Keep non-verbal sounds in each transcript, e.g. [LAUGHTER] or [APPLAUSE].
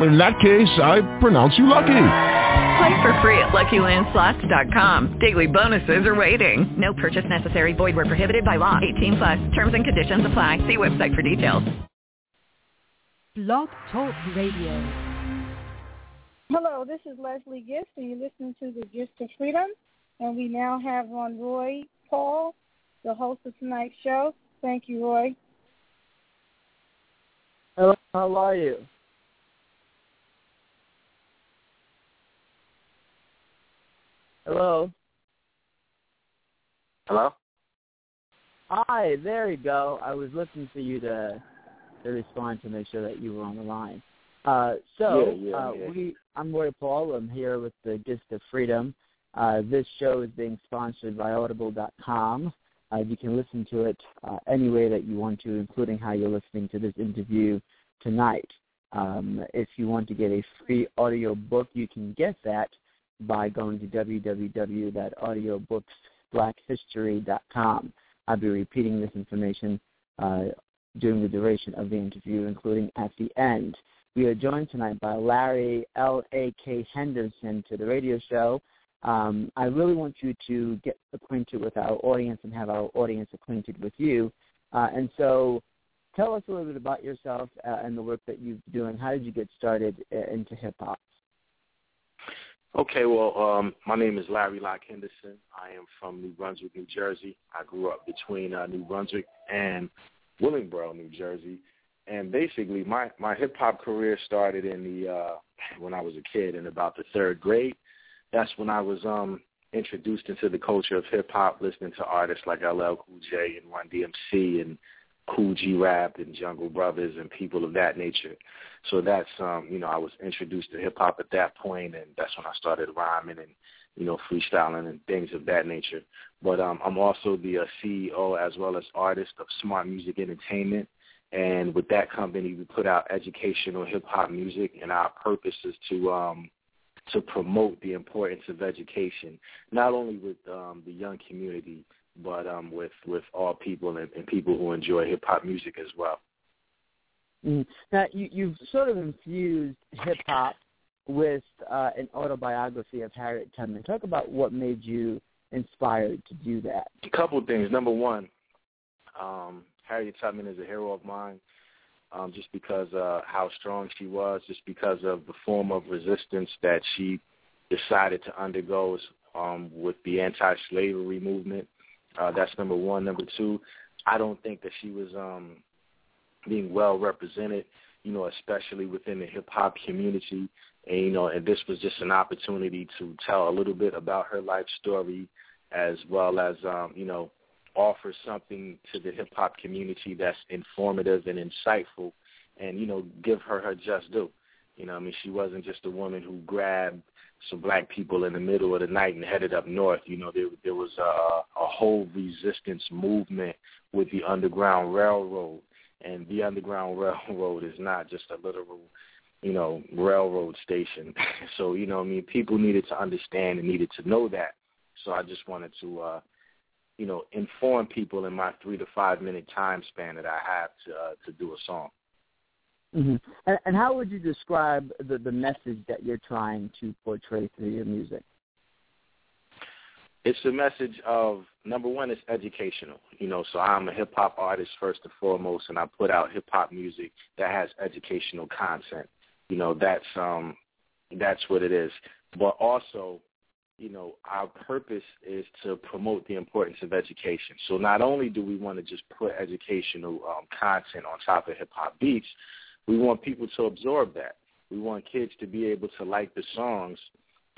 In that case, I pronounce you lucky. Play for free at LuckyLandSlots.com. Daily bonuses are waiting. No purchase necessary. Void where prohibited by law. 18 plus. Terms and conditions apply. See website for details. Blog Talk Radio. Hello, this is Leslie Gist, and you're listening to the Gist of Freedom. And we now have on Roy Paul, the host of tonight's show. Thank you, Roy. Hello, how are you? Hello. Hello. Hi, there you go. I was looking for you to to respond to make sure that you were on the line. Uh, so Yeah, yeah, uh, yeah. we, I'm Roy Paul. I'm here with the Gist of Freedom. Uh, this show is being sponsored by Audible.com. Uh, you can listen to it uh, any way that you want to, including how you're listening to this interview tonight. Um, if you want to get a free audio book, you can get that by going to www.audiobooksblackhistory.com. I'll be repeating this information uh, during the duration of the interview, including at the end. We are joined tonight by Larry L.A.K. Henderson to the radio show. Um, I really want you to get acquainted with our audience and have our audience acquainted with you. Uh, and so tell us a little bit about yourself uh, and the work that you're doing. How did you get started uh, into hip-hop? Okay, well, um, my name is Larry LAK Henderson. I am from New Brunswick, New Jersey. I grew up between uh, New Brunswick and Willingboro, New Jersey. And basically, my my hip hop career started in the uh, when I was a kid in about the third grade. That's when I was um, introduced into the culture of hip hop, listening to artists like LL Cool J and Run DMC and Kool G Rap and Jungle Brothers and people of that nature. So that's um, you know, I was introduced to hip hop at that point and that's when I started rhyming and, you know, freestyling and things of that nature. But um I'm also the uh, CEO as well as artist of Smart Music Entertainment. And with that company, we put out educational hip hop music, and our purpose is to um, to promote the importance of education, not only with um, the young community, but um, with with all people and, and people who enjoy hip hop music as well. Mm. Now, you, you've sort of infused hip hop with uh, an autobiography of Harriet Tubman. Talk about what made you inspired to do that. A couple of things. Number one, um, Harriet Tubman is a hero of mine. Um, just because uh, how strong she was, just because of the form of resistance that she decided to undergo um, with the anti-slavery movement. Uh, that's number one. Number two, I don't think that she was um, being well represented, you know, especially within the hip hop community. And you know, and this was just an opportunity to tell a little bit about her life story, as well as um, you know, offer something to the hip hop community that's informative and insightful, and you know, give her her just due. You know, I mean, she wasn't just a woman who grabbed some black people in the middle of the night and headed up north. You know, there there was a, a whole resistance movement with the Underground Railroad, and the Underground [LAUGHS] Railroad is not just a literal, you know, railroad station. [LAUGHS] so you know, I mean, people needed to understand and needed to know that. So I just wanted to, uh, you know, inform people in my three to five minute time span that I have to uh, to do a song. Mm-hmm. And, and how would you describe the, the message that you're trying to portray through your music? It's a message of number one, it's educational. You know, so I'm a hip hop artist first and foremost, and I put out hip hop music that has educational content. You know, that's um, that's what it is. But also, you know, our purpose is to promote the importance of education. So not only do we want to just put educational um, content on top of hip hop beats, we want people to absorb that. We want kids to be able to like the songs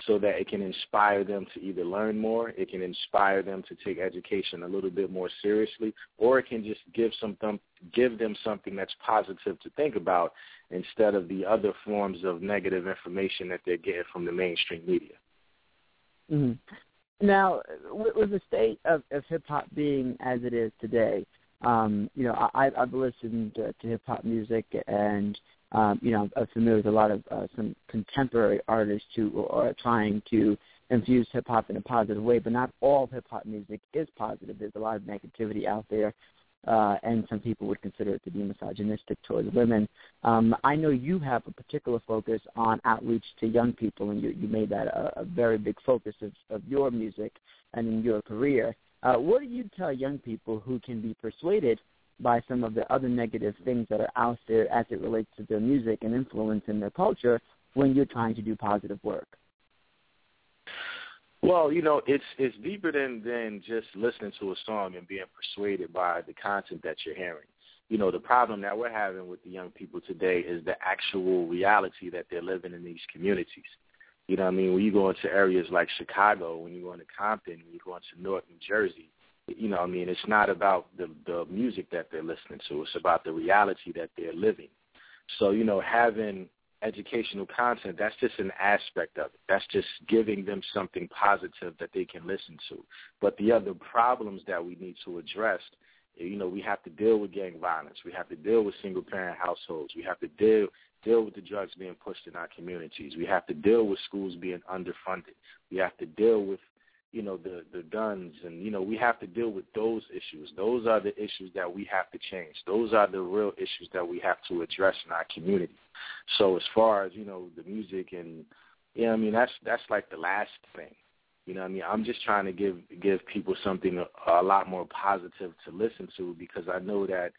so that it can inspire them to either learn more, it can inspire them to take education a little bit more seriously, or it can just give some them, give them something that's positive to think about instead of the other forms of negative information that they're getting from the mainstream media. Mm-hmm. Now, with, with the state of, of hip hop being as it is today, um, you know, I, I've listened to, to hip hop music, and um, you know, I'm familiar with a lot of uh, some contemporary artists who are trying to infuse hip hop in a positive way. But not all hip hop music is positive. There's a lot of negativity out there. Uh, and some people would consider it to be misogynistic towards women. Um, I know you have a particular focus on outreach to young people, and you, you made that a, a very big focus of, of your music and in your career. Uh, what do you tell young people who can be persuaded by some of the other negative things that are out there as it relates to their music and influence in their culture when you're trying to do positive work? Well, you know, it's it's deeper than than just listening to a song and being persuaded by the content that you're hearing. You know, the problem that we're having with the young people today is the actual reality that they're living in these communities. You know what I mean? When you go into areas like Chicago, when you go into Compton, when you go into Newark, New Jersey, you know I mean? It's not about the the music that they're listening to. It's about the reality that they're living. So, you know, having educational content, that's just an aspect of it. That's just giving them something positive that they can listen to. But the other problems that we need to address, you know, we have to deal with gang violence. We have to deal with single parent households. We have to deal deal with the drugs being pushed in our communities. We have to deal with schools being underfunded. We have to deal with you know the the guns and you know we have to deal with those issues. Those are the issues that we have to change. Those are the real issues that we have to address in our community. So as far as you know the music and yeah i mean that's that's like the last thing. You know i mean i'm just trying to give give people something a, a lot more positive to listen to because i know that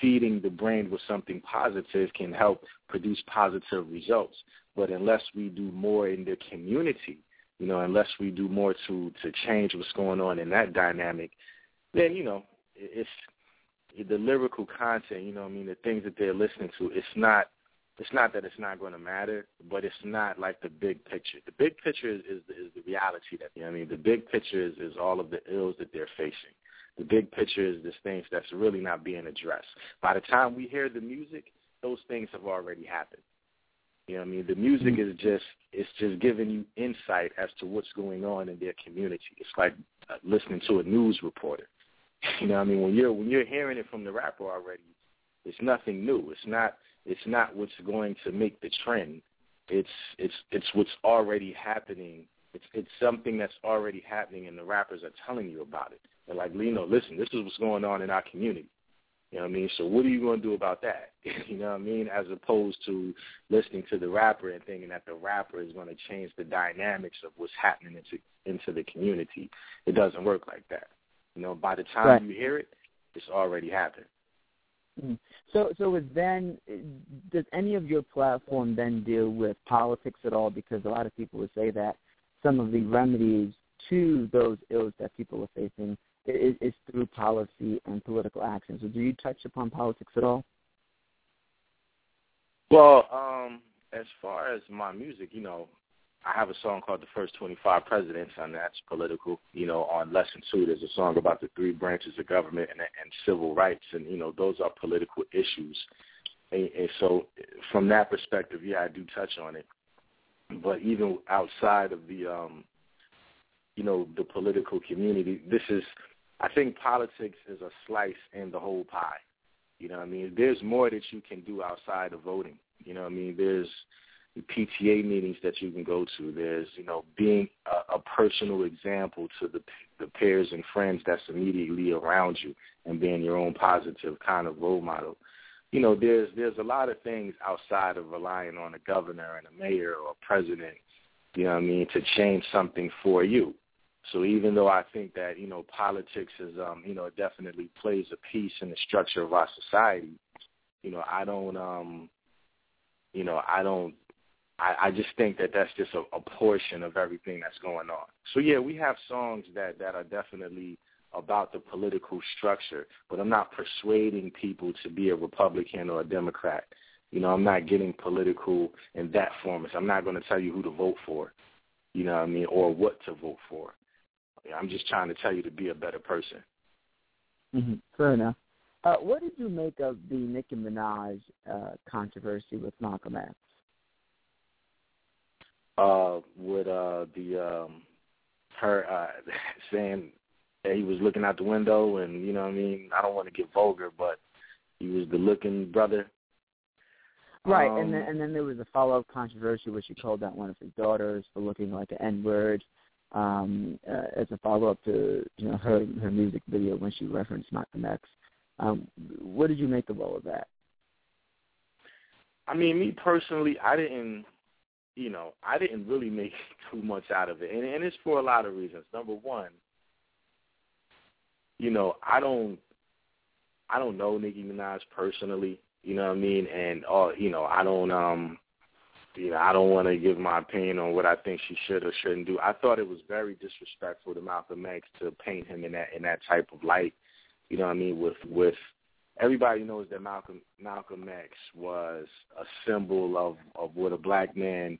feeding the brain with something positive can help produce positive results. But unless we do more in the community you know, unless we do more to to change what's going on in that dynamic, then you know, it's the lyrical content. You know, I mean, the things that they're listening to. It's not. It's not that it's not going to matter, but it's not like the big picture. The big picture is, is, the, is the reality that you know I mean. The big picture is, is all of the ills that they're facing. The big picture is this things that's really not being addressed. By the time we hear the music, those things have already happened. You know what I mean? The music mm-hmm. is just it's just giving you insight as to what's going on in their community. It's like uh, listening to a news reporter. [LAUGHS] You know what I mean? When you're when you're hearing it from the rapper already, it's nothing new. It's not it's not what's going to make the trend. It's it's it's what's already happening. It's it's something that's already happening and the rappers are telling you about it. They're like, Lino, listen, this is what's going on in our community. You know what I mean? So what are you going to do about that? [LAUGHS] you know what I mean? As opposed to listening to the rapper and thinking that the rapper is going to change the dynamics of what's happening into into the community. It doesn't work like that. You know, by the time right. you hear it, it's already happened. Mm-hmm. So, so with then, does any of your platform then deal with politics at all? Because a lot of people would say that some of the remedies to those ills that people are facing is, is through policy and political action. So do you touch upon politics at all? Well, um, as far as my music, you know, I have a song called The First 25 Presidents, and that's political. You know, on Lesson 2, there's a song about the three branches of government and, and civil rights, and, you know, those are political issues. And, and so from that perspective, yeah, I do touch on it. But even outside of the, um, you know, the political community, this is – I think politics is a slice in the whole pie. You know what I mean? There's more that you can do outside of voting. You know what I mean? There's PTA meetings that you can go to. There's, you know, being a, a personal example to the the peers and friends that's immediately around you and being your own positive kind of role model. You know, there's there's a lot of things outside of relying on a governor and a mayor or a president, you know what I mean, to change something for you. So even though I think that you know politics is um you know it definitely plays a piece in the structure of our society, you know I don't um you know I don't I, I just think that that's just a, a portion of everything that's going on. So yeah, we have songs that that are definitely about the political structure, but I'm not persuading people to be a Republican or a Democrat. You know, I'm not getting political in that form. I'm not going to tell you who to vote for, you know what I mean, or what to vote for. I'm just trying to tell you to be a better person. Mm-hmm. Fair enough. Uh, what did you make of the Nicki Minaj uh, controversy with Malcolm X? Uh, with uh, the um, her uh, [LAUGHS] saying that he was looking out the window, and you know what I mean. I don't want to get vulgar, but he was the looking brother. Right, Um, and then and then there was a follow up controversy where she called out one of his daughters for looking like an N word, um, uh, as a follow up to you know her her music video when she referenced Malcolm X. Um, what did you make of all of that? I mean, me personally, I didn't, you know, I didn't really make [LAUGHS] too much out of it, and, and it's for a lot of reasons. Number one, you know, I don't, I don't know Nicki Minaj personally. You know what I mean? And uh, you know, I don't, um, you know, I don't want to give my opinion on what I think she should or shouldn't do. I thought it was very disrespectful to Malcolm X to paint him in that in that type of light. You know what I mean? With with everybody knows that Malcolm Malcolm X was a symbol of of what a black man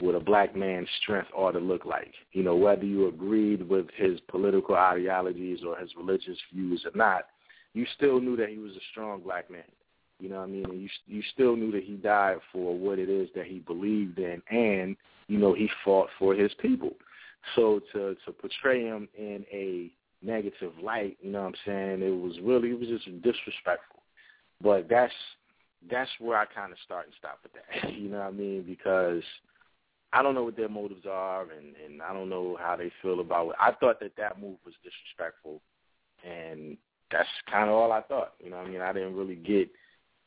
what a black man's strength ought to look like. You know, whether you agreed with his political ideologies or his religious views or not, you still knew that he was a strong black man. You know what I mean? And you you still knew that he died for what it is that he believed in, and you know he fought for his people. So to to portray him in a negative light, you know what I'm saying? It was really it was just disrespectful. But that's that's where I kind of start and stop with that. [LAUGHS] You know what I mean? Because I don't know what their motives are, and and I don't know how they feel about it. I thought that that move was disrespectful, and that's kind of all I thought. You know what I mean? I didn't really get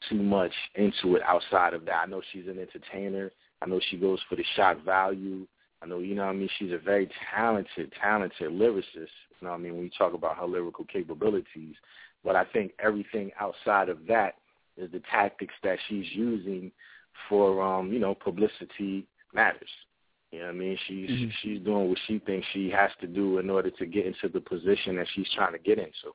too much into it outside of that. I know she's an entertainer. I know she goes for the shock value. I know, you know what I mean? She's a very talented, talented lyricist. You know what I mean? When you talk about her lyrical capabilities. But I think everything outside of that is the tactics that she's using for, um, you know, publicity matters. You know what I mean? She's Mhm. she's doing what she thinks she has to do in order to get into the position that she's trying to get into.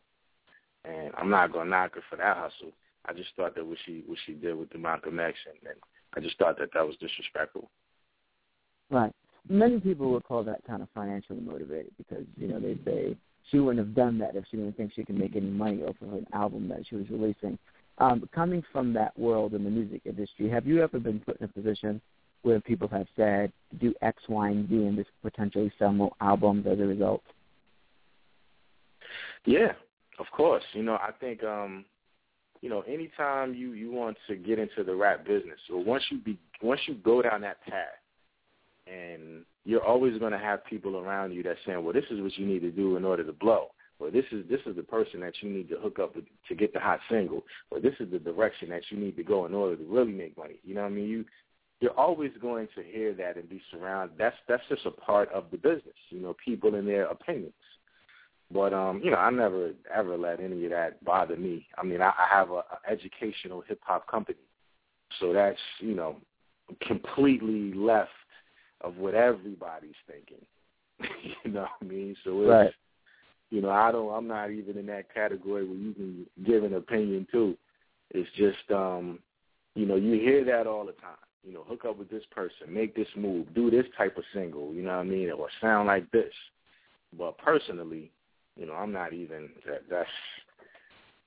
And I'm not gonna knock her for that hustle. I just thought that what she what she did with the Malcolm X, and, and I just thought that that was disrespectful. Right. Many people would call that kind of financially motivated because you know they say she wouldn't have done that if she didn't think she could make any money off of an album that she was releasing. Um, coming from that world in the music industry, have you ever been put in a position where people have said do X, Y, and Z and this potentially sell more albums as a result? Yeah, of course. You know, I think um, you know, anytime you you want to get into the rap business, or once you be once you go down that path, and you're always going to have people around you that saying, "Well, this is what you need to do in order to blow." Or this is this is the person that you need to hook up with to get the hot single. Or this is the direction that you need to go in order to really make money. You know what I mean? You you're always going to hear that and be surrounded. That's that's just a part of the business. You know, people and their opinions. But um, you know, I never ever let any of that bother me. I mean, I, I have a, a educational hip hop company, so that's you know completely left of what everybody's thinking. [LAUGHS] you know what I mean? So it's, Right. you know, I don't. I'm not even in that category where you can give an opinion too. It's just, um, you know, you hear that all the time. You know, hook up with this person, make this move, do this type of single. You know what I mean? Or sound like this. But personally, you know, I'm not even that. That's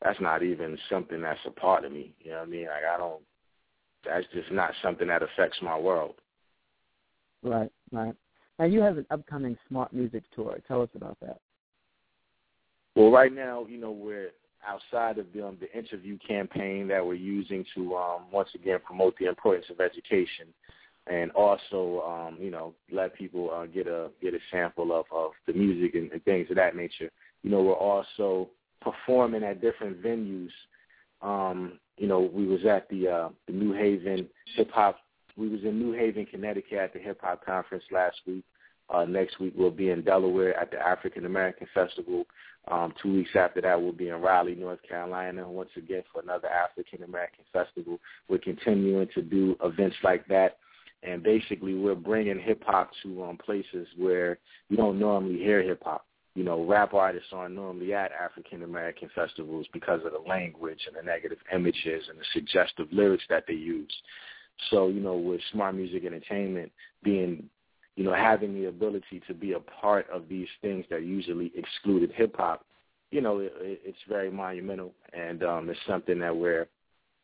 that's not even something that's a part of me. You know what I mean? Like I don't. That's just not something that affects my world. Right, right. And you have an upcoming Smart Music tour. Tell us about that. Well, right now, you know, we're outside of the, um, the interview campaign that we're using to um, once again promote the importance of education, and also, um, you know, let people uh, get a get a sample of, of the music and, and things of that nature. You know, we're also performing at different venues. Um, you know, we was at the uh, the New Haven Hip Hop. We was in New Haven, Connecticut at the Hip Hop Conference last week. Uh, next week we'll be in Delaware at the African American Festival. Um, two weeks after that, we'll be in Raleigh, North Carolina, once again for another African American festival. We're continuing to do events like that, and basically we're bringing hip hop to um, places where you don't normally hear hip hop. You know, rap artists aren't normally at African American festivals because of the language and the negative images and the suggestive lyrics that they use. So, you know, with Smart Music Entertainment being you know, having the ability to be a part of these things that usually excluded hip hop, you know, it, it's very monumental, and um, it's something that we're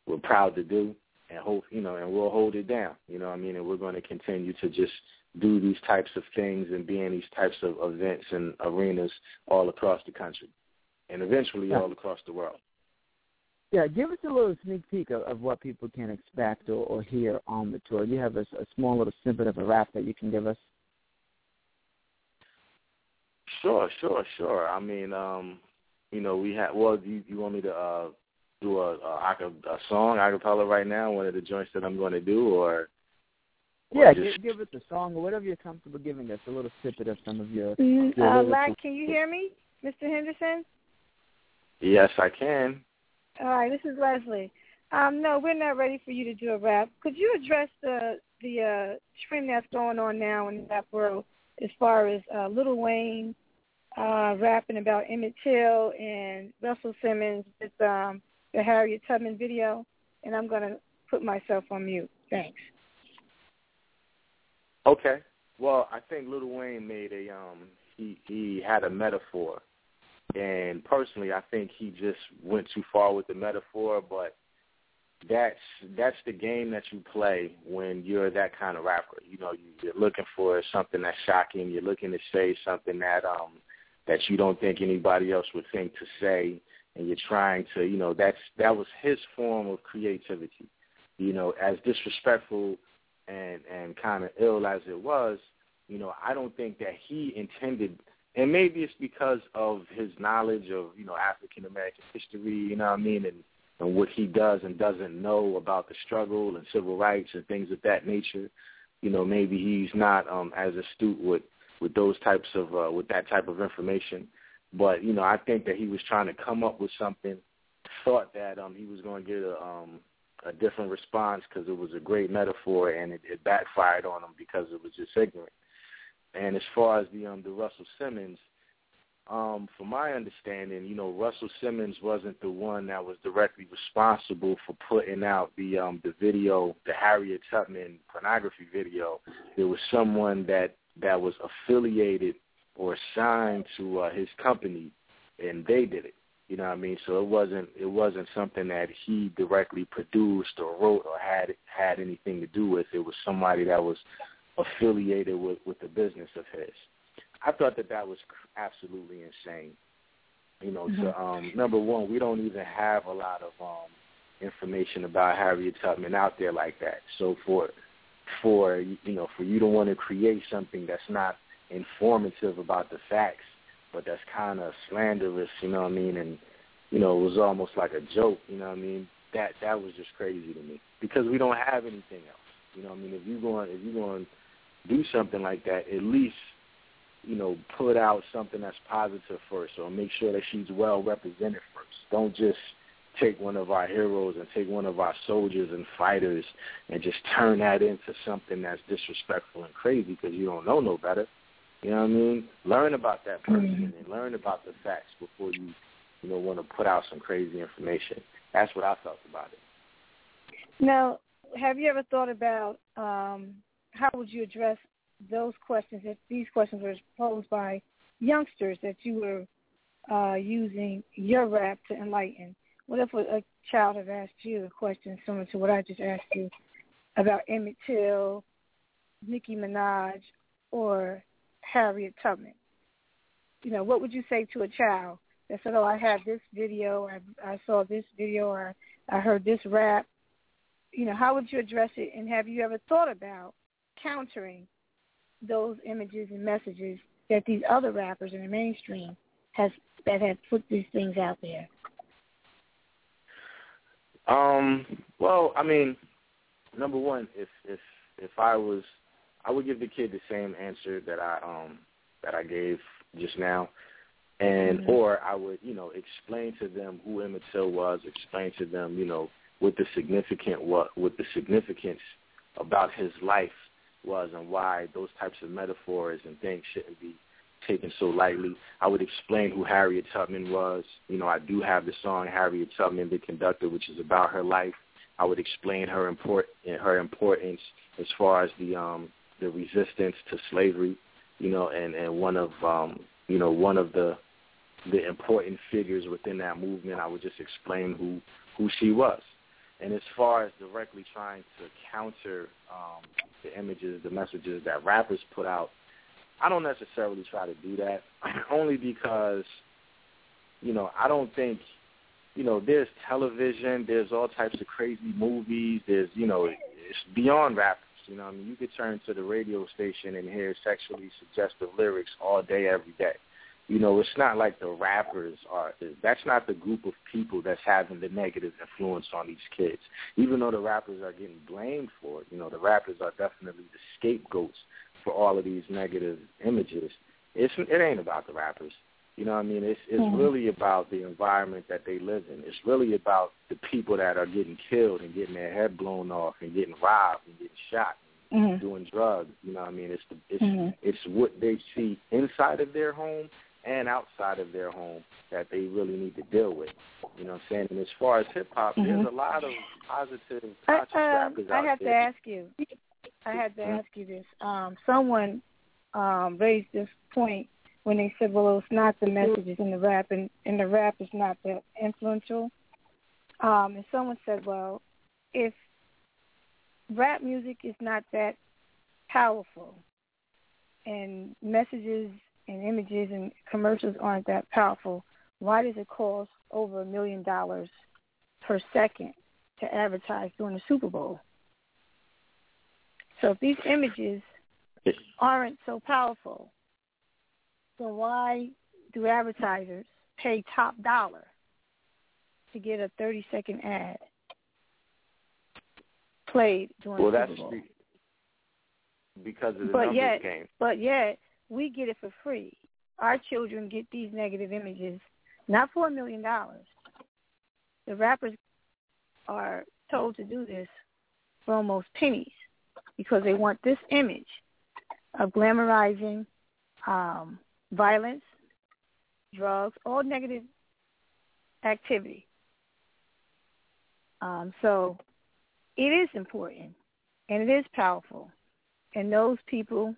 we're proud to do. And hope you know, and we'll hold it down. You know what I mean? And we're going to continue to just do these types of things and be in these types of events and arenas all across the country, and eventually yeah. all across the world. Yeah, give us a little sneak peek of, of what people can expect or, or hear on the tour. You have a, a small little snippet of a rap that you can give us. Sure, sure, sure. I mean, um, you know, we have. Well, do you, you want me to uh, do a, a, a song acapella right now? One of the joints that I'm going to do, or yeah, just... give, give us a song or whatever you're comfortable giving us. A little snippet of some of your. Mm, your uh, Lak, can you hear me, Mr. Henderson? Yes, I can. All right, this is Leslie. Um, no, we're not ready for you to do a rap. Could you address the the uh, trend that's going on now in the rap world as far as uh, Lil Wayne uh, rapping about Emmett Till and Russell Simmons with um, the Harriet Tubman video? And I'm going to put myself on mute. Thanks. Okay. Well, I think Lil Wayne made a um he he had a metaphor and personally, I think he just went too far with the metaphor. But that's that's the game that you play when you're that kind of rapper. You know, you're looking for something that's shocking. You're looking to say something that um that you don't think anybody else would think to say, and you're trying to, you know, that's that was his form of creativity. You know, as disrespectful and and kind of ill as it was, you know, I don't think that he intended and maybe it's because of his knowledge of you know African American history, you know what I mean, and and what he does and doesn't know about the struggle and civil rights and things of that nature. You know, maybe he's not um, as astute with with those types of uh, with that type of information. But you know, I think that he was trying to come up with something. Thought that um, he was going to get a um, a different response because it was a great metaphor, and it, it backfired on him because it was just ignorant. And as far as the um the Russell Simmons, um, from my understanding, you know, Russell Simmons wasn't the one that was directly responsible for putting out the um the video, the Harriet Tubman pornography video. There was someone that that was affiliated or signed to uh, his company, and they did it. You know what I mean? So it wasn't it wasn't something that he directly produced or wrote or had had anything to do with. It was somebody that was affiliated with with the business of his. I thought that that was absolutely insane. You know, mm-hmm. to um, number one, we don't even have a lot of um, information about Harriet Tubman out there like that. So for for you know for you to want to create something that's not informative about the facts, but that's kind of slanderous, you know what I mean, and you know it was almost like a joke, you know what I mean. That that was just crazy to me because we don't have anything else. You know, what I mean, if you going if you going do something like that, at least you know put out something that's positive first, or make sure that she's well represented first. Don't just take one of our heroes and take one of our soldiers and fighters and just turn that into something that's disrespectful and crazy because you don't know no better. You know what I mean? Learn about that person mm-hmm. and learn about the facts before you, you know, want to put out some crazy information. That's what I felt about it. Now, have you ever thought about um, how would you address those questions if these questions were posed by youngsters that you were uh, using your rap to enlighten? What if a, a child had asked you a question similar to what I just asked you about Emmett Till, Nicki Minaj, or Harriet Tubman? You know, what would you say to a child that said, "Oh, I had this video, I, I saw this video, or I heard this rap"? You know, how would you address it? And have you ever thought about countering those images and messages that these other rappers in the mainstream has that have put these things out there? Um. Well, I mean, number one, if if if I was, I would give the kid the same answer that I um that I gave just now, and mm-hmm. or I would you know explain to them who Emmett Till was, explain to them you know what the significant what what the significance about his life was and why those types of metaphors and things shouldn't be taken so lightly. I would explain who Harriet Tubman was. You know, I do have the song Harriet Tubman, the conductor, which is about her life. I would explain her import her importance as far as the um the resistance to slavery, you know, and and one of um you know one of the the important figures within that movement. I would just explain who who she was, And as far as directly trying to counter um, the images, the messages that rappers put out, I don't necessarily try to do that, [LAUGHS] only because, you know, I don't think, you know, there's television, there's all types of crazy movies, there's, you know, it's beyond rappers. You know, I mean, you could turn to the radio station and hear sexually suggestive lyrics all day, every day. You know, it's not like the rappers are. That's not the group of people that's having the negative influence on these kids. Even though the rappers are getting blamed for it, you know, the rappers are definitely the scapegoats for all of these negative images. It's it ain't about the rappers. You know what I mean? It's it's mm-hmm. really about the environment that they live in. It's really about the people that are getting killed and getting their head blown off and getting robbed and getting shot and mm-hmm. doing drugs. You know what I mean? It's the it's mm-hmm. it's what they see inside of their home and outside of their home that they really need to deal with. You know what I'm saying? And as far as hip hop, mm-hmm. there's a lot of positive conscious I, uh, rappers I have there. to ask you. I had to ask you this. Um, someone um, raised this point when they said, "Well, it's not the messages in the rap, and, and the rap is not that influential." Um, and someone said, "Well, if rap music is not that powerful, and messages and images and commercials aren't that powerful, why does it cost over a million dollars per second to advertise during the Super Bowl?" So if these images aren't so powerful, then why do advertisers pay top dollar to get a 30 second ad played during well, the that's Super Bowl? because of the but yet, game. But yet, we get it for free. Our children get these negative images not for a million dollars. The rappers are told to do this for almost pennies because they want this image of glamorizing um, violence, drugs, all negative activity. Um, so it is important and it is powerful. And those people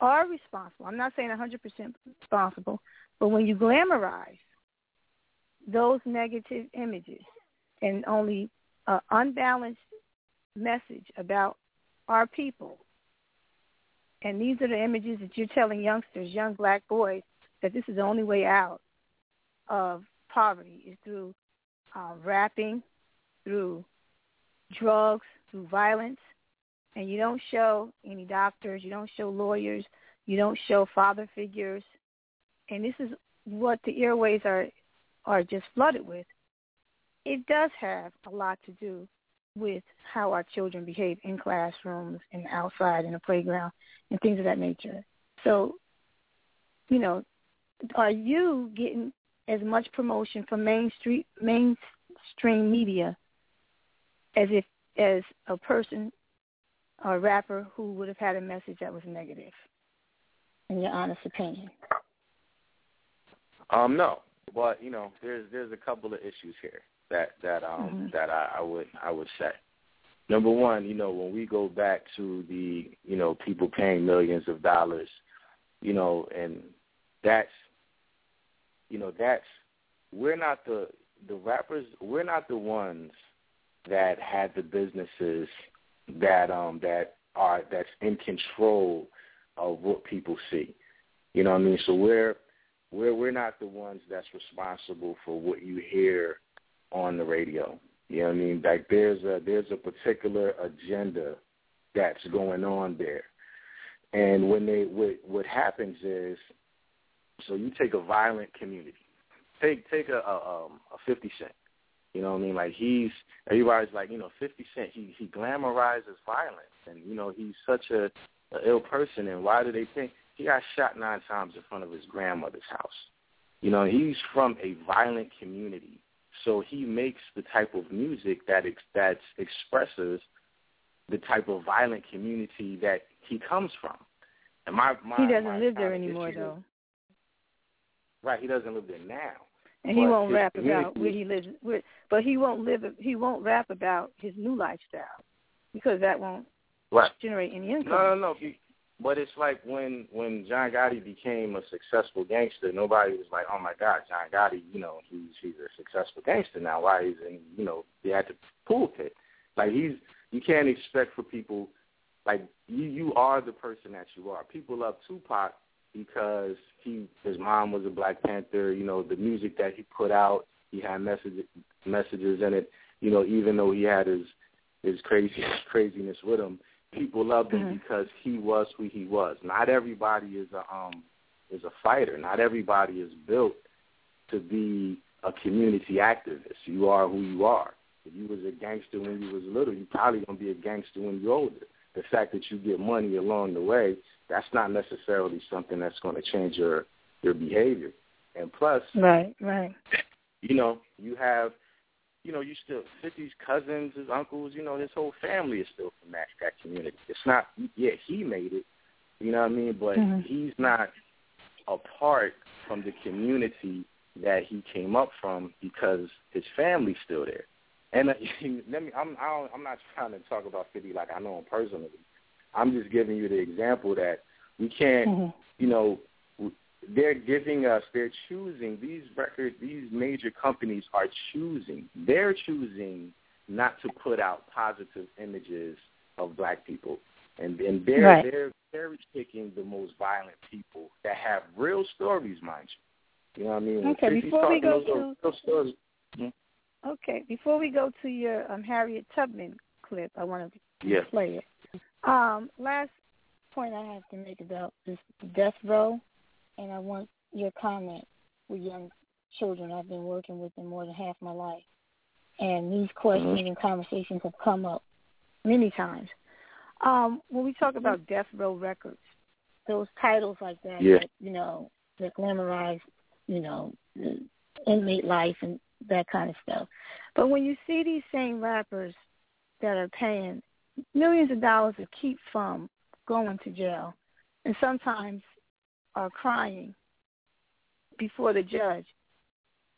are responsible. I'm not saying 100% responsible, but when you glamorize those negative images and only an unbalanced message about our people. And these are the images that you're telling youngsters, young black boys, that this is the only way out of poverty is through uh, rapping, through drugs, through violence. And you don't show any doctors, you don't show lawyers, you don't show father figures. And this is what the airways are are just flooded with. It does have a lot to do with how our children behave in classrooms and outside in the playground and things of that nature. So, you know, are you getting as much promotion from mainstream mainstream media as if as a person or a rapper who would have had a message that was negative? In your honest opinion. Um, no, but you know, there's there's a couple of issues here that that um mm-hmm. that I, I would I would say. Number one, you know, when we go back to the you know people paying millions of dollars, you know, and that's you know that's we're not the the rappers we're not the ones that had the businesses that um that are that's in control of what people see. You know what I mean? So we're we're we're not the ones that's responsible for what you hear on the radio. You know what I mean? Like there's a there's a particular agenda that's going on there. And when they what what happens is so you take a violent community. Take take a a, um, a fifty cent. You know what I mean? Like he's everybody's like, you know, fifty cent, he he glamorizes violence and you know, he's such a, a ill person and why do they think he got shot nine times in front of his grandmother's house? You know, he's from a violent community so he makes the type of music that ex- that expresses the type of violent community that he comes from. And my, my he doesn't my live there anymore, though. right, he doesn't live there now. And he won't rap about where he lives. Where, but he won't live. He won't rap about his new lifestyle because that won't Right. generate any income. No, no, no. He, but it's like when when John Gotti became a successful gangster, nobody was like, "Oh my God, John Gotti, you know, he's he's a successful gangster now. Why he's in, you know, the at the pulpit? Like he's you can't expect for people like you you are the person that you are. People love Tupac because he his mom was a Black Panther. You know, the music that he put out, he had messages messages in it. You know, even though he had his his crazy [LAUGHS] craziness with him people loved him mm-hmm. because he was who he was. Not everybody is a um is a fighter. Not everybody is built to be a community activist. You are who you are. If you was a gangster when you was little, you probably gonna be a gangster when you're older. The fact that you get money along the way, that's not necessarily something that's going to change your your behavior. And plus, right, right. You know, you have you know, you still Fifty's cousins, his uncles, you know, his whole family is still from that that community. It's not yeah, he made it, you know what I mean, but mm-hmm. he's not apart from the community that he came up from because his family's still there. And uh, [LAUGHS] let me I'm I don't, I'm not trying to talk about Fifty like I know him personally. I'm just giving you the example that we can't, mm-hmm. you know, they're giving us, they're choosing, these records, these major companies are choosing, they're choosing not to put out positive images of black people. And and they're right. they're they're picking the most violent people that have real stories, mind you. You know what I mean? Okay, before we go to those stories. Hmm? Okay, before we go to your um, Harriet Tubman clip, I want to yeah. play it. Um, last point I have to make about this death row and I want your comment with young children. I've been working with them more than half my life, and these questions mm-hmm. and conversations have come up many times. Um, when we talk about death row records, those titles like that, yeah. that you know, that glamorize, you know, inmate life and that kind of stuff. But when you see these same rappers that are paying millions of dollars to keep from going to jail, and sometimes are crying before the judge,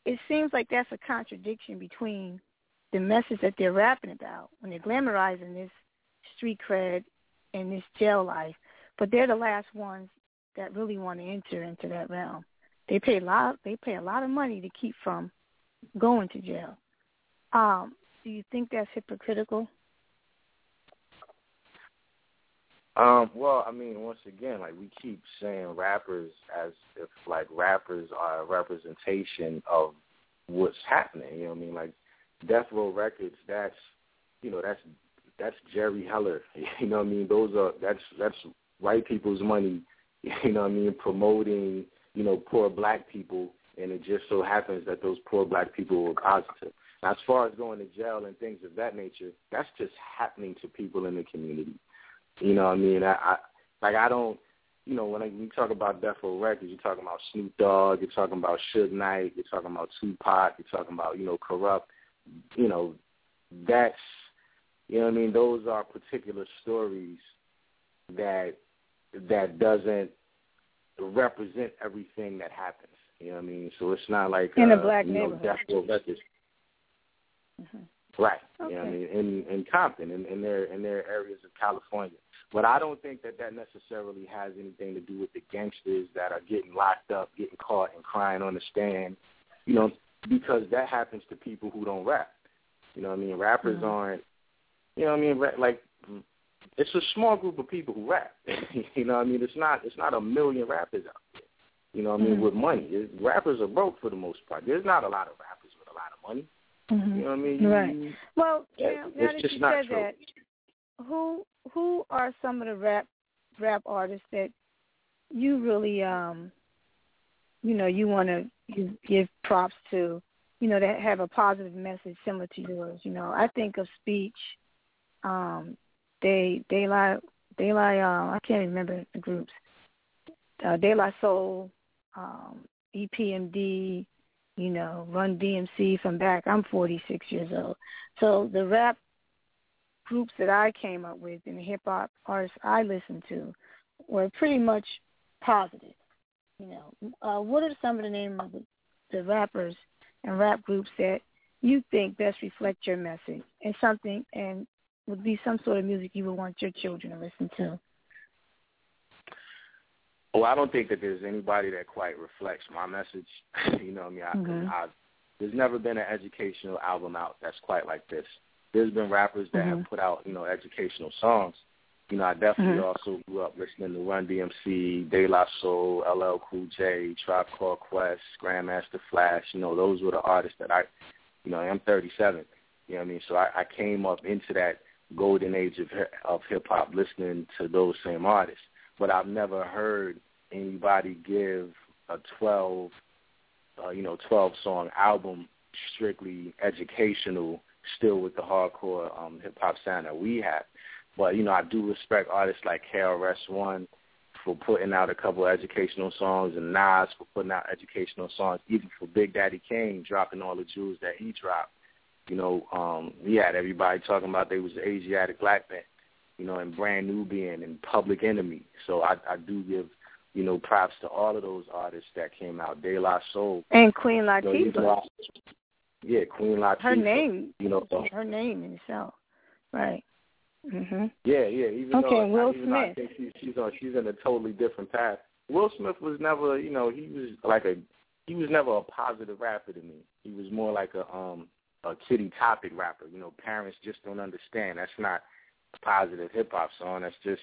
it seems like that's a contradiction between the message that they're rapping about when they're glamorizing this street cred and this jail life, but they're the last ones that really want to enter into that realm. They pay a lot. They pay a lot of money to keep from going to jail. Um, do you think that's hypocritical? Um, well, I mean, once again, like we keep saying rappers as if like rappers are a representation of what's happening. You know what I mean? Like Death Row Records, that's you know, that's that's Jerry Heller. [LAUGHS] You know what I mean? Those are that's that's white people's money, [LAUGHS] you know what I mean, promoting, you know, poor black people and it just so happens that those poor black people were positive. As far as going to jail and things of that nature, that's just happening to people in the community. You know what I mean? I, I like I don't you know, when you talk about Death Row Records, you're talking about Snoop Dogg, you're talking about Suge Knight, you're talking about Tupac, you're talking about, you know, Kurupt. You know, that's, you know what I mean? Those are particular stories that that doesn't represent everything that happens. You know what I mean? So it's not like in uh, a black you neighborhood. Know, Death Row Records. Mm-hmm. Right. Okay. You know what I mean? In in Compton, in, in their in their areas of California. But I don't think that that necessarily has anything to do with the gangsters that are getting locked up, getting caught, and crying on the stand. You know, because that happens to people who don't rap. You know what I mean? Rappers mm-hmm. aren't. You know what I mean? Like it's a small group of people who rap. [LAUGHS] you know what I mean? It's not it's not a million rappers out there. You know what I mean? Mm-hmm. With money, it, rappers are broke for the most part. There's not a lot of rappers with a lot of money. Mm-hmm. You know what I mean? Right. Well, yeah, now, it's now that just you said true. that, who who are some of the rap rap artists that you really um you know you want to give props to you know that have a positive message similar to yours you know i think of speech um they they lie they lie um i can't remember the groups uh de la soul um epmd you know run dmc from back i'm forty six years old so the rap groups that I came up with and the hip hop artists I listened to were pretty much positive. You know, uh, what are some of the names of the, the rappers and rap groups that you think best reflect your message and something and would be some sort of music you would want your children to listen to? Oh, I don't think that there's anybody that quite reflects my message. [LAUGHS] you know, what I mean, I, mm-hmm. I, there's never been an educational album out that's quite like this. There's been rappers that mm-hmm. have put out, you know, educational songs. You know, I definitely mm-hmm. also grew up listening to Run DMC, De La Soul, LL Cool J, Tribe Called Quest, Grandmaster Flash. You know, those were the artists that I, you know, I'm 37. You know what I mean? So I, I came up into that golden age of of hip hop listening to those same artists. But I've never heard anybody give a 12, uh, you know, 12 song album strictly educational, still with the hardcore um, hip hop sound that we have. But you know, I do respect artists like KRS One for putting out a couple of educational songs, and Nas for putting out educational songs. Even for Big Daddy Kane dropping all the jewels that he dropped. You know, um, he had everybody talking about they was the Asiatic black band. You know, and Brand new Nubian and Public Enemy. So I, I do give you know, props to all of those artists that came out. De La Soul. And Queen Latifah. You know, yeah, Queen Latifah. Her name. You know, her name in itself. Right. Mhm. Yeah, yeah. Even okay, though, Will even Smith. I think she, she's on, she's in a totally different path. Will Smith was never, you know, he was like a, he was never a positive rapper to me. He was more like a, um, a kitty topic rapper. You know, parents just don't understand. That's not a positive hip hop song. That's just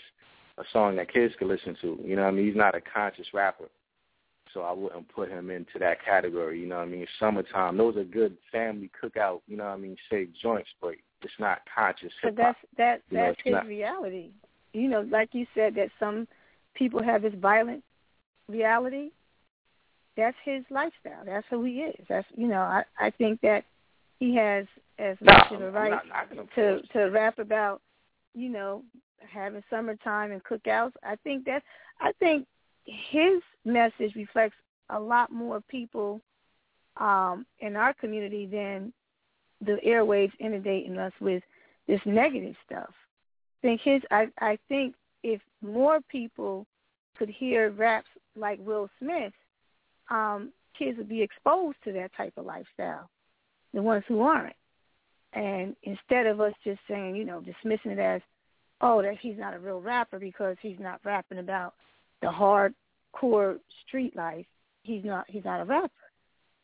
a song that kids can listen to. You know what I mean? He's not a conscious rapper. So I wouldn't put him into that category, you know what I mean? Summertime, those are good family cookout, you know what I mean, say joints, but it's not conscious But that's that You know, that's it's his not- reality. You know, like you said that some people have this violent reality. That's his lifestyle. That's who he is. That's you know, I I think that he has as No, much of a right not knocking him to to rap about, you know, having summertime and cookouts. I think that I think his message reflects a lot more people um, in our community than the airwaves inundating us with this negative stuff. I think his I I think if more people could hear raps like Will Smith, um, kids would be exposed to that type of lifestyle. The ones who aren't. And instead of us just saying, you know, dismissing it as, oh, that he's not a real rapper because he's not rapping about the hardcore street life, he's not he's not a rapper.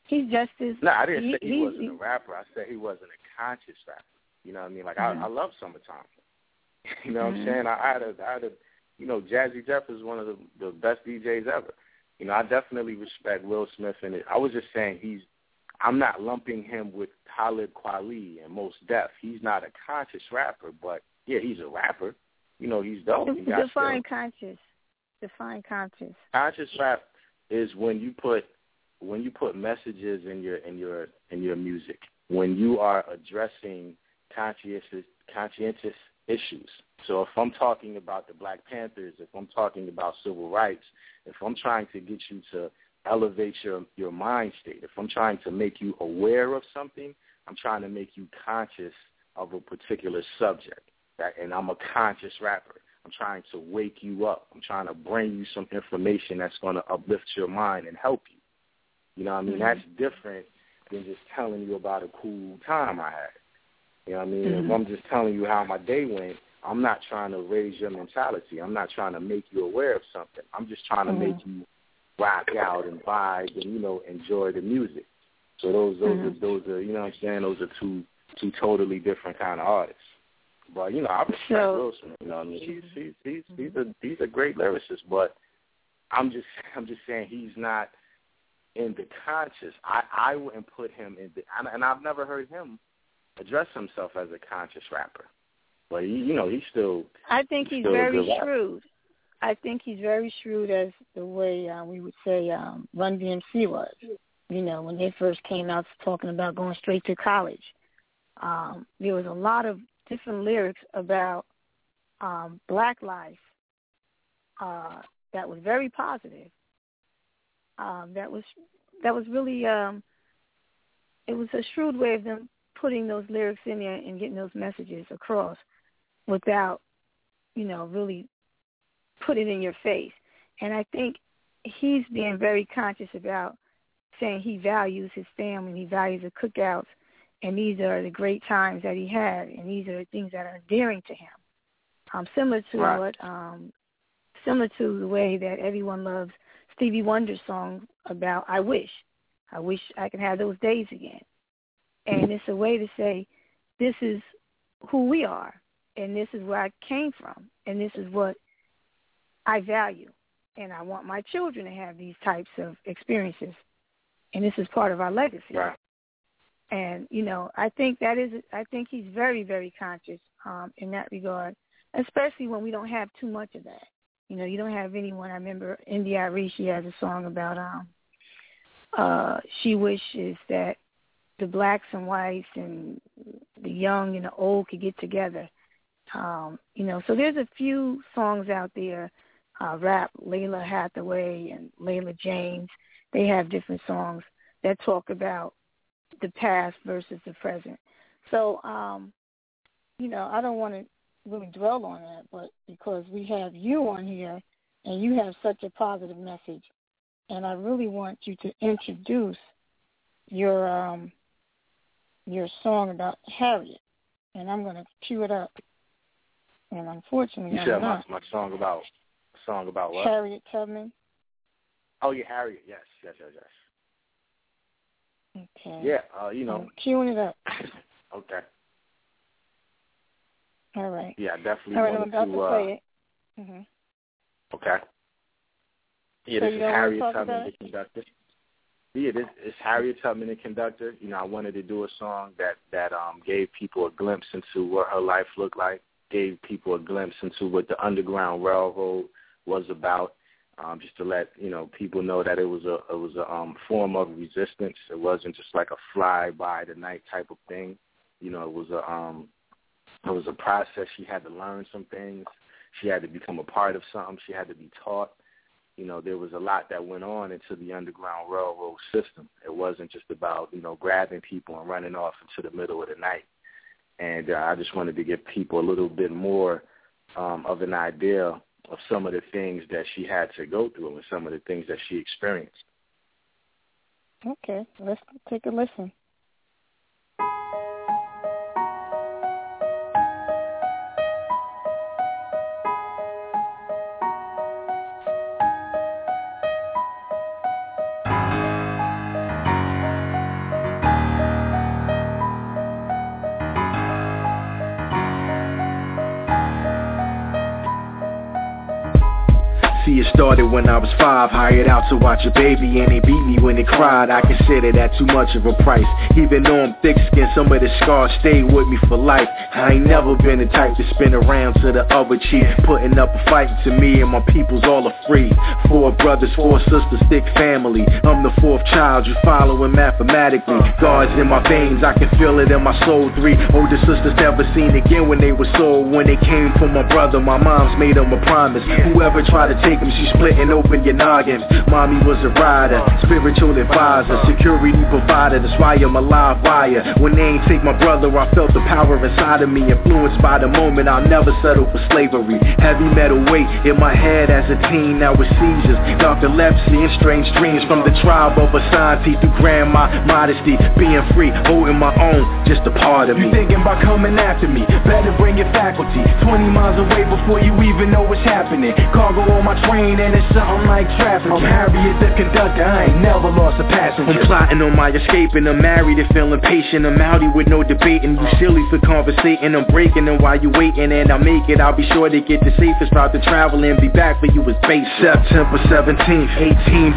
He's just as No, I didn't he- say he, he's- wasn't a rapper. I said he wasn't a conscious rapper. You know what I mean? Like Mhm. I, I love summertime. [LAUGHS] You know what Mhm. I'm saying? I, I had a, I had a, you know, Jazzy Jeff is one of the, the best DJs ever. You know, I definitely respect Will Smith, and it. I was just saying he's. I'm not lumping him with Talib Kweli and Mos Def. He's not a conscious rapper, but yeah, he's a rapper. You know, he's dope. He define conscious. Define conscious. conscious rap is when you put when you put messages in your in your in your music when you are addressing conscientious conscientious issues so if i'm talking about the black panthers if i'm talking about civil rights if i'm trying to get you to elevate your your mind state if i'm trying to make you aware of something i'm trying to make you conscious of a particular subject that and i'm a conscious rapper I'm trying to wake you up. I'm trying to bring you some information that's going to uplift your mind and help you. You know what I mean? Mhm. That's different than just telling you about a cool time I had. You know what I mean? If Mhm. I'm just telling you how my day went, I'm not trying to raise your mentality. I'm not trying to make you aware of something. I'm just trying to Mhm. make you rock out and vibe and you know enjoy the music. So those those Mhm. are those are you know what I'm saying those are two two totally different kind of artists. But you know, I respect So- Smith. You know, what I mean, he's he's he's he's a he's a great lyricist. But I'm just I'm just saying he's not in the conscious. I I wouldn't put him in the and, I've never heard him address himself as a conscious rapper. But he, you know, he's still I think he's a very shrewd. I think he's very shrewd as the way uh, we would say um, Run DMC was. You know, when they first came out talking about going straight to college, um, there was a lot of different lyrics about um, black life uh, that was very positive. Um, that was that was really um, it was a shrewd way of them putting those lyrics in there and getting those messages across without, you know, really put it in your face. And I think he's being very conscious about saying he values his family, he values the cookouts, and these are the great times that he had, and these are the things that are endearing to him. Um, similar to Right. what um, similar to the way that everyone loves Stevie Wonder's song about I wish. I wish I could have those days again. And it's a way to say, this is who we are, and this is where I came from, and this is what I value. And I want my children to have these types of experiences. And this is part of our legacy. Right. And, you know, I think that is, I think he's very, very conscious um, in that regard, especially when we don't have too much of that. You know, you don't have anyone. I remember India.Arie, she has a song about um uh she wishes that the blacks and whites and the young and the old could get together. Um, you know, so there's a few songs out there, uh, rap, Lalah Hathaway and Leela James. They have different songs that talk about the past versus the present. So, um, you know, I don't want to really dwell on that, but because we have you on here and you have such a positive message, and I really want you to introduce your um, your song about Harriet, and I'm going to cue it up. And unfortunately, you I'm said not. my my song about song about what? Harriet Tubman. Oh yeah, Harriet. Yes, yes, yes, yes. Okay. Yeah, uh, you know. I'm queuing it up. okay. All right. Yeah, I definitely All right, I'm about to. uh, play it. hmm Okay. Yeah, So this is Harriet Tubman, the conductor. Yeah, this is Harriet Tubman, the conductor. You know, I wanted to do a song that that um gave people a glimpse into what her life looked like, gave people a glimpse into what the Underground Railroad was about. Um, just to let you know people know that it was a it was a um, form of resistance. It wasn't just like a fly by the night type of thing. You know, it was a um, it was a process. She had to learn some things. She had to become a part of something. She had to be taught. You know, there was a lot that went on into the Underground Railroad system. It wasn't just about, you know, grabbing people and running off into the middle of the night. And uh, I just wanted to give people a little bit more um, of an idea of some of the things that she had to go through and some of the things that she experienced. Okay, let's take a listen. Started when I was five, hired out to watch a baby, and they beat me when it cried. I consider that too much of a price. Even though I'm thick skinned, some of the scars stay with me for life. I ain't never been the type to spin around to the other cheek, putting up a fight to me and my people's all are free. Four brothers, four sisters, thick family. I'm the fourth child, you following mathematically. God's in my veins, I can feel it in my soul. Three older sisters never seen again when they were sold. When they came for my brother, my mom's made them a promise. Whoever tried to take him, she splitting open your noggin. Mommy was a rider, spiritual advisor, security provider. That's why I'm a live wire. When they ain't take my brother, I felt the power inside of me. Influenced by the moment, I'll never settle for slavery. Heavy metal weight in my head as a teen, now with seizures. Narcolepsy and strange dreams from the tribe of Asante through grandma modesty. Being free, holding my own, just a part of me. You thinking about coming after me? Better bring your faculty. 20 miles away before you even know what's happening. Cargo on my train and it's something like traffic. I'm Harriet the conductor, I ain't never lost a passenger. I'm plotting on my escape and I'm married and feeling patient. I'm outy with no debating. You silly for conversating. I'm breaking and while you waiting and I make it, I'll be sure to get the safest route to travel and be back for you as base. September 17th,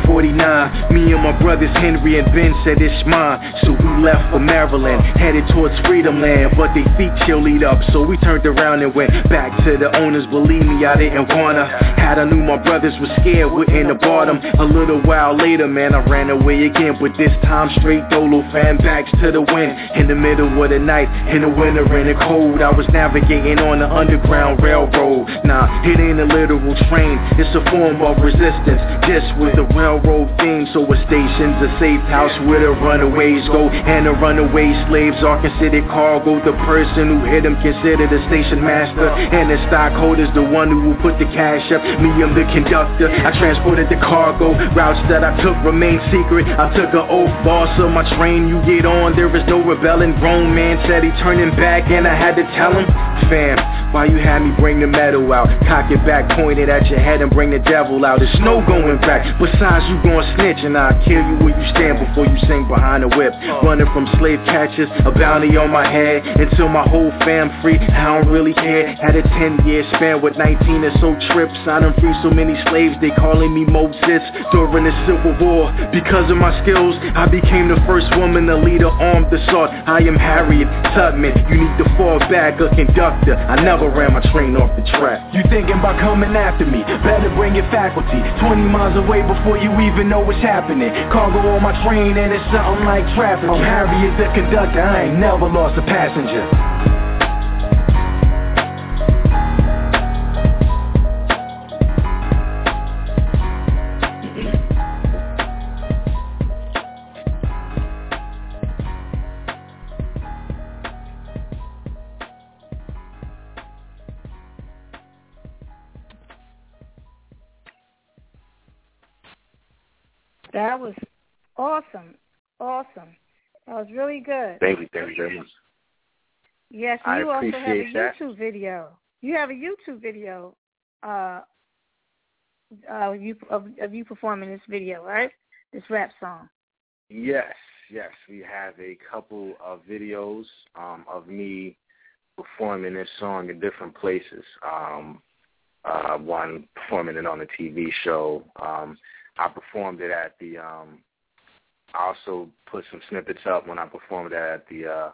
1849. Me and my brothers Henry and Ben said it's mine. So we left for Maryland, headed towards freedom land. But they feet chillied up, so we turned around and went back to the owners. Believe me, I didn't wanna. Had I knew my brothers was scared, wouldn't have bought them. A little while later, man, I ran away again. But this time straight dolo, fan backs to the wind. In the middle of the night, in the winter, and the cold, I was navigating on the underground railroad. Nah, it ain't a literal train, it's a form of resistance. Just with the railroad theme, so a station's a safe house where the runaways go. And the runaway slaves are considered cargo. The person who hit them considered a station master. And the stockholder's the one who will put the cash up. Me, I'm the. I transported the cargo. Routes that I took remain secret. I took an oath, boss of my train. You get on, there is no rebelling. Grown man said he turning back, and I had to tell him. Fam, why you had me bring the metal out? Cock it back, point it at your head and bring the devil out. There's no going back. Besides, you gon' snitch and I'll kill you where you stand before you sing behind the whip. Running from slave catchers, a bounty on my head. Until my whole fam free, I don't really care. Had a 10 year span with 19 or so trips. I done free so many slaves, they calling me Moses. During the Civil War, because of my skills, I became the first woman to lead an armed assault. I am Harriet Tubman. You need to fall back, a I never ran my train off the track. You thinking about coming after me? Better bring your faculty. 20 miles away before you even know what's happening. Cargo on my train and it's something like traffic. I'm Harriet the conductor. I ain't never lost a passenger. That was awesome. Awesome. That was really good. Thank you. Thank you very much. Yes, I you also have a that. YouTube video. You have a YouTube video uh, uh, you, of, of you performing this video, right? This rap song. Yes, yes. We have a couple of videos um, of me performing this song in different places. Um, uh, one performing it on a TV show. Um, I performed it at the. Um, I also put some snippets up when I performed it at the uh,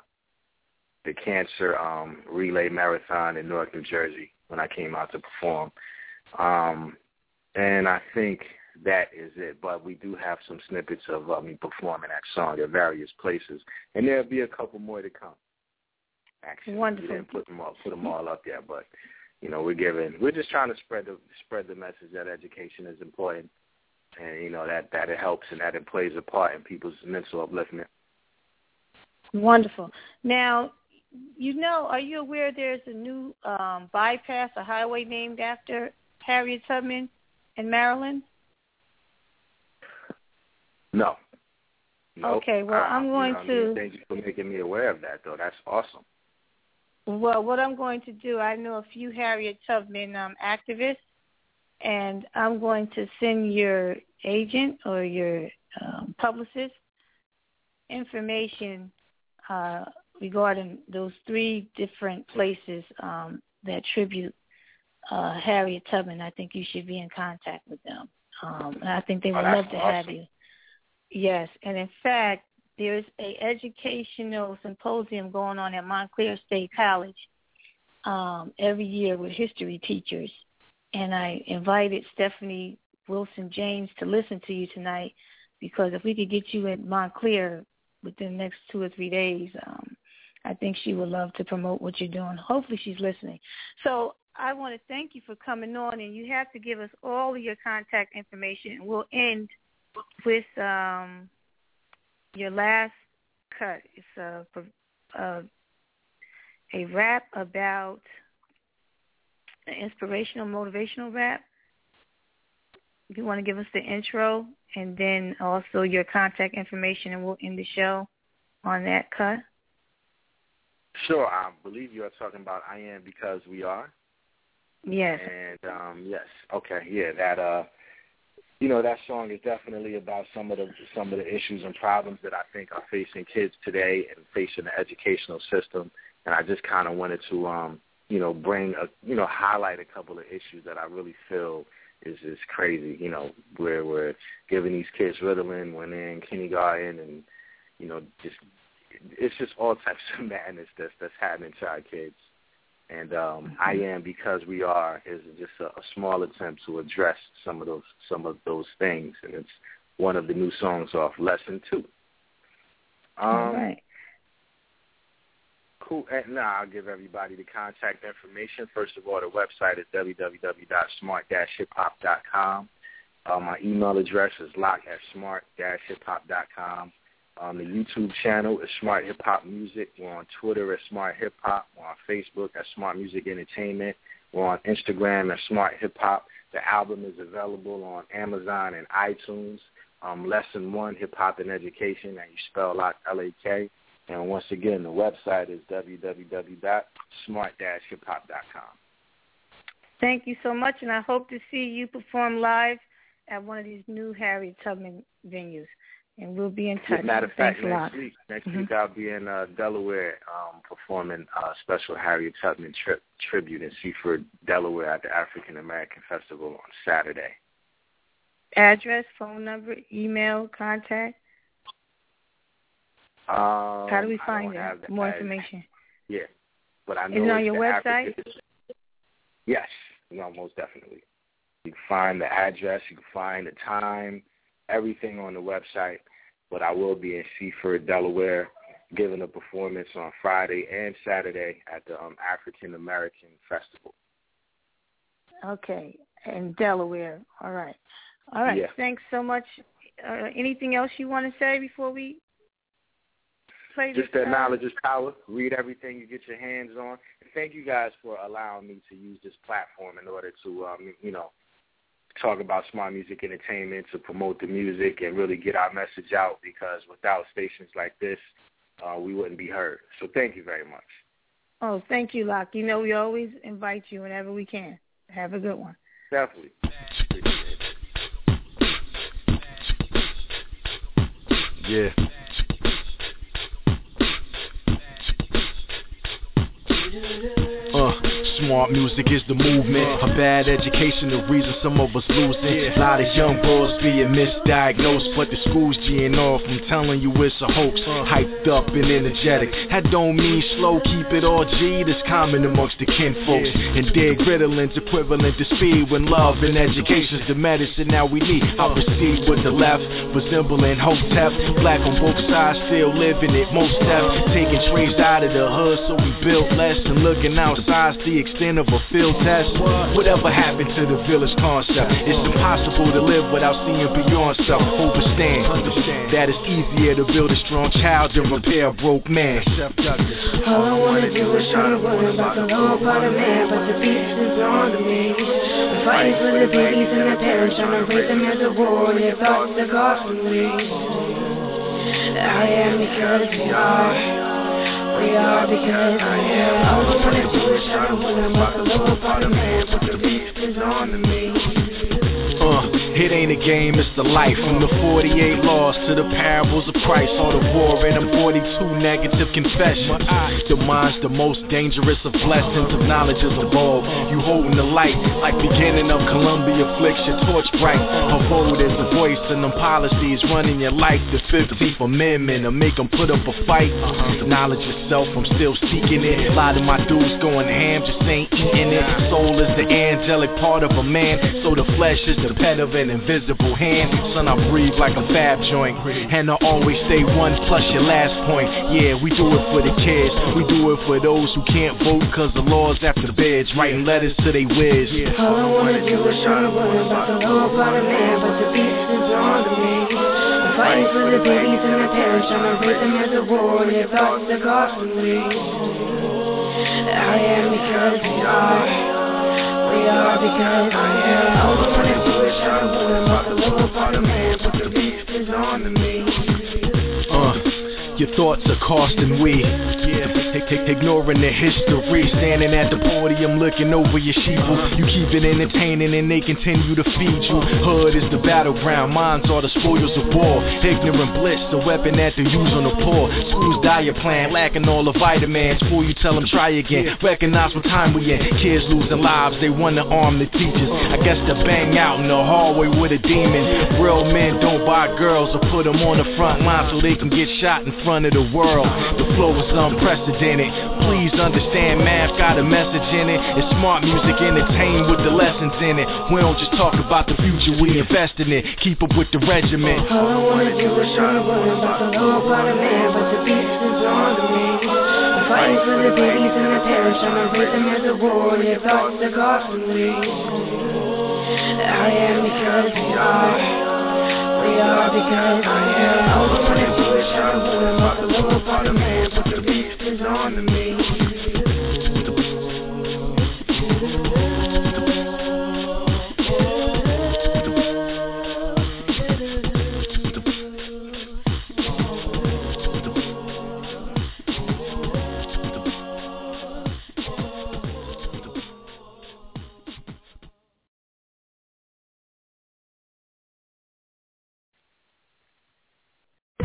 the cancer um, relay marathon in Newark, New Jersey, when I came out to perform. Um, and I think that is it. But we do have some snippets of uh, me performing that song at various places, and there'll be a couple more to come. Actually, Wonderful. we didn't put them all put them all up there, but you know we're giving we're just trying to spread the spread the message that education is important, and you know that that it helps and that it plays a part in people's mental upliftment. Wonderful. Now, you know, are you aware there's a new um, bypass, a highway named after Harriet Tubman in Maryland? No. Okay, well, Uh, I'm you going know I mean? to- Thank you for making me aware of that, though. That's awesome. Well, what I'm going to do, I know a few Harriet Tubman um, activists, and I'm going to send your agent or your um, publicist information uh, regarding those three different places um, that tribute uh, Harriet Tubman. I think you should be in contact with them. Um, and I think they Oh, would that's love to have you. Yes, and in fact, there's a educational symposium going on at Montclair State College um, every year with history teachers, and I invited Stephanie Wilson James to listen to you tonight because if we could get you in Montclair within the next two or three days, um, I think she would love to promote what you're doing. Hopefully, she's listening. So I want to thank you for coming on, and you have to give us all of your contact information, we'll end with um, your last cut. It's a, a a rap about an inspirational, motivational rap. You want to give us the intro and then also your contact information, and we'll end the show on that cut. Sure, I believe you are talking about I Am Because We Are. Yes. And um yes, okay, yeah, that uh you know, that song is definitely about some of the some of the issues and problems that I think are facing kids today and facing the educational system. And I just kinda wanted to um, you know, bring a you know, highlight a couple of issues that I really feel is is crazy, you know, where we're giving these kids Ritalin when they're in kindergarten and, you know, just it's just all types of [LAUGHS] madness that's that's happening to our kids. And um, I am because we are is just a, a small attempt to address some of those some of those things, and it's one of the new songs off Lesson Two. Um, all right. Cool. And now I'll give everybody the contact information. First of all, the website is www.smart-hiphop.com. Uh, my email address is Lak at smart-hiphop.com. Um, the YouTube channel is Smart Hip Hop Music. We're on Twitter at Smart Hip Hop. We're on Facebook at Smart Music Entertainment. We're on Instagram at Smart Hip Hop. The album is available on Amazon and iTunes. Um, Lesson One, Hip Hop and Education, and you spell Lak L A K. And once again, the website is www.smart-hiphop.com. Thank you so much, and I hope to see you perform live at one of these new Harriet Tubman venues. And we'll be in touch. As a matter of fact, next week, next mm-hmm. week I'll be in uh, Delaware um, performing a special Harriet Tubman tri- tribute in Seaford, Delaware, at the African American Festival on Saturday. Address, phone number, email, contact. Um, How do we find it? More ad- information. Yeah, but I know Is it on your website? African- Yes, no, most definitely. You can find the address, you can find the time, everything on the website. But I will be in Seaford, Delaware, giving a performance on Friday and Saturday at the um, African American Festival. Okay, in Delaware. All right. All right. Yeah. Thanks so much. Uh, anything else you want to say before we play Just that knowledge is power. Read everything you get your hands on. And thank you guys for allowing me to use this platform in order to, um, you know, talk about smart music entertainment, to promote the music, and really get our message out. Because without stations like this, uh, we wouldn't be heard. So thank you very much. Oh, thank you, Lak. You know we always invite you whenever we can. Have a good one. Definitely. Yeah. Smart music is the movement. A bad education, the reason some of us losing. A lot of young boys being misdiagnosed, but the school's G'ing off. I'm telling you, it's a hoax. Hyped up and energetic. That don't mean slow, keep it all G. That's common amongst the kinfolks. And dead Ritalins equivalent to speed when love and education's the medicine now we need. I proceed with the left, resembling Hotep. Black on both sides, still living it. Most steps taking trays out of the hood, so we built less and looking outside's the extent of a field test. Whatever happened to the village concept? It's impossible to live without seeing beyond self. Overstand that it's easier to build a strong child than repair a broke man. All I wanna do is try to worry about the lower part of man, but the beast is on to me. I'm fighting for the babies and the parents, trying to raise them as a war, and their thoughts are costly. I am the because we are. We are I am. I wanna do is try to worry about the lower part of man, but the beast is on to me. Ain't a game, it's the life. From the 48 laws to the parables of Christ, all the war and them 42 negative confessions. The mind's the most dangerous of blessings, of knowledge is evolved. You holding the light, like beginning of Columbia flicks your torch bright. A vote is a voice and them policies running your life. The 15th Amendment to make them put up a fight. The Knowledge yourself, I'm still seeking it. A lot of my dudes going ham, just ain't eating it. Soul is the angelic part of a man, so the flesh is the pet of an invisible hand. Son, I breathe like a fab joint. And I always say one plus your last point. Yeah, we do it for the kids. We do it for those who can't vote cause the laws after the beds. Writing letters to they whiz. All I wanna do is try to worry about the lower part of man, but the beast is on the me. I'm fighting for the babies and their parents, trying to raise them as a war, and their thoughts are costly. I am because we are. We are because I am. Try to worry about the lower part of man, but the beast is on to me. Your thoughts are costing we. Ignoring the history, standing at the podium looking over your sheeple. You keep it entertaining and they continue to feed you. Hood is the battleground, minds are the spoils of war. Ignorant bliss, the weapon that they use on the poor. School's diet plan, lacking all the vitamins. Before you tell them try again, recognize what time we in. Kids losing lives, they wanna arm the teachers. I guess to bang out in the hallway with a demon. Real men don't buy girls or put them on the front line so they can get shot in front of the world. The flow is unprecedented. Please understand, math got a message in it. It's smart music, entertained with the lessons in it. We don't just talk about the future, we invest in it. Keep up with the regiment. All I wanna do is try to worry about the lower part of man, but the beast is on to me. I'm fighting for the babies and their parents, I'm raise them as a war, and their thoughts are costly. I am because we I am. I wanna do is try to about the lower part of man, but the beast is on to me.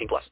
18 plus.